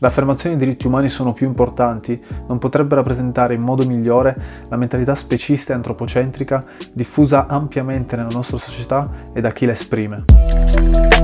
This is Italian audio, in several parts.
L'affermazione dei diritti umani sono più importanti non potrebbe rappresentare in modo migliore la mentalità specista e antropocentrica diffusa ampiamente nella nostra società e da chi la esprime.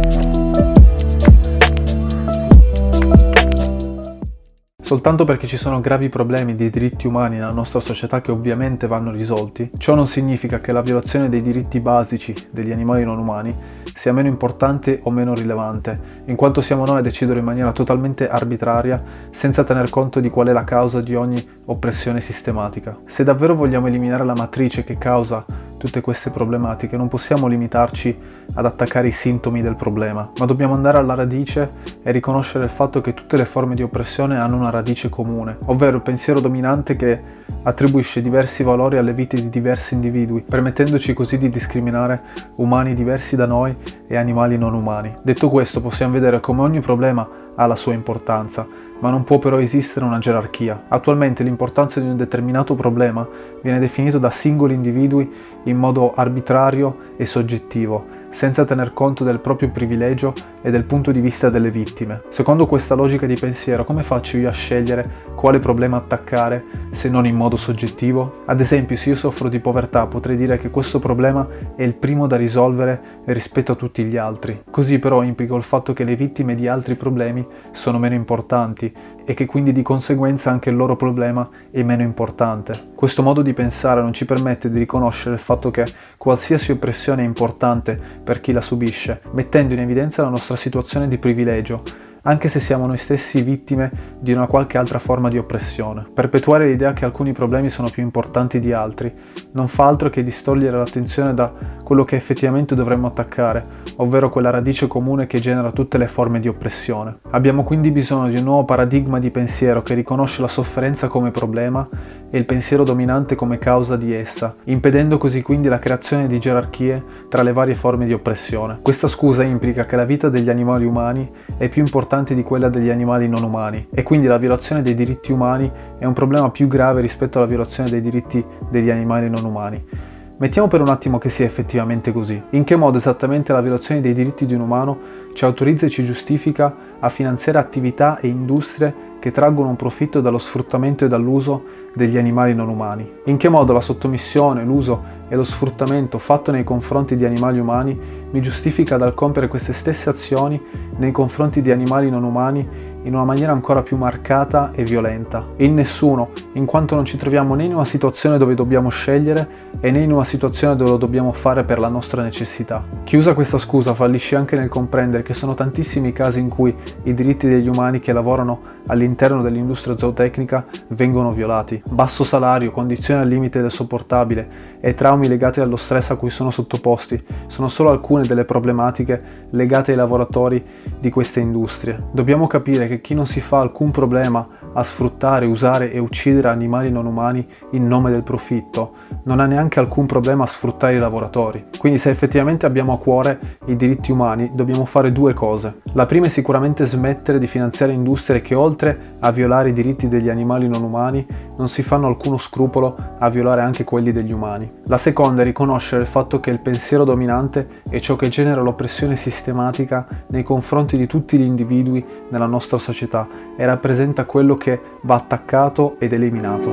Soltanto perché ci sono gravi problemi di diritti umani nella nostra società che ovviamente vanno risolti, ciò non significa che la violazione dei diritti basici degli animali non umani sia meno importante o meno rilevante, in quanto siamo noi a decidere in maniera totalmente arbitraria, senza tener conto di qual è la causa di ogni oppressione sistematica. Se davvero vogliamo eliminare la matrice che causa tutte queste problematiche, non possiamo limitarci ad attaccare i sintomi del problema, ma dobbiamo andare alla radice e riconoscere il fatto che tutte le forme di oppressione hanno una radice comune, ovvero il pensiero dominante che attribuisce diversi valori alle vite di diversi individui, permettendoci così di discriminare umani diversi da noi e animali non umani. Detto questo, possiamo vedere come ogni problema ha la sua importanza, ma non può però esistere una gerarchia. Attualmente l'importanza di un determinato problema viene definito da singoli individui in modo arbitrario e soggettivo, senza tener conto del proprio privilegio e del punto di vista delle vittime. Secondo questa logica di pensiero, come faccio io a scegliere quale problema attaccare se non in modo soggettivo? Ad esempio, se io soffro di povertà, potrei dire che questo problema è il primo da risolvere rispetto a tutti gli altri. Così però implico il fatto che le vittime di altri problemi sono meno importanti e che quindi di conseguenza anche il loro problema è meno importante. Questo modo di pensare non ci permette di riconoscere il fatto che qualsiasi oppressione è importante per chi la subisce, mettendo in evidenza la nostra situazione di privilegio anche se siamo noi stessi vittime di una qualche altra forma di oppressione. Perpetuare l'idea che alcuni problemi sono più importanti di altri non fa altro che distogliere l'attenzione da quello che effettivamente dovremmo attaccare, ovvero quella radice comune che genera tutte le forme di oppressione. Abbiamo quindi bisogno di un nuovo paradigma di pensiero che riconosce la sofferenza come problema e il pensiero dominante come causa di essa, impedendo così quindi la creazione di gerarchie tra le varie forme di oppressione. Questa scusa implica che la vita degli animali umani è più importante di quella degli animali non umani e quindi la violazione dei diritti umani è un problema più grave rispetto alla violazione dei diritti degli animali non umani. Mettiamo per un attimo che sia effettivamente così. In che modo esattamente la violazione dei diritti di un umano ci autorizza e ci giustifica a finanziare attività e industrie che traggono un profitto dallo sfruttamento e dall'uso degli animali non umani. In che modo la sottomissione, l'uso e lo sfruttamento fatto nei confronti di animali umani mi giustifica dal compiere queste stesse azioni nei confronti di animali non umani in una maniera ancora più marcata e violenta. In nessuno, in quanto non ci troviamo né in una situazione dove dobbiamo scegliere e né in una situazione dove lo dobbiamo fare per la nostra necessità. Chi usa questa scusa fallisce anche nel comprendere che sono tantissimi i casi in cui i diritti degli umani che lavorano all'interno dell'industria zootecnica vengono violati. Basso salario, condizioni al limite del sopportabile e traumi legati allo stress a cui sono sottoposti sono solo alcune delle problematiche legate ai lavoratori di queste industrie. Dobbiamo capire che chi non si fa alcun problema a sfruttare, usare e uccidere animali non umani in nome del profitto, non ha neanche alcun problema a sfruttare i lavoratori. Quindi se effettivamente abbiamo a cuore i diritti umani, dobbiamo fare due cose. La prima è sicuramente smettere di finanziare industrie che oltre a violare i diritti degli animali non umani, non si fanno alcuno scrupolo a violare anche quelli degli umani. La seconda è riconoscere il fatto che il pensiero dominante è ciò che genera l'oppressione sistematica nei confronti di tutti gli individui nella nostra società e rappresenta quello che va attaccato ed eliminato.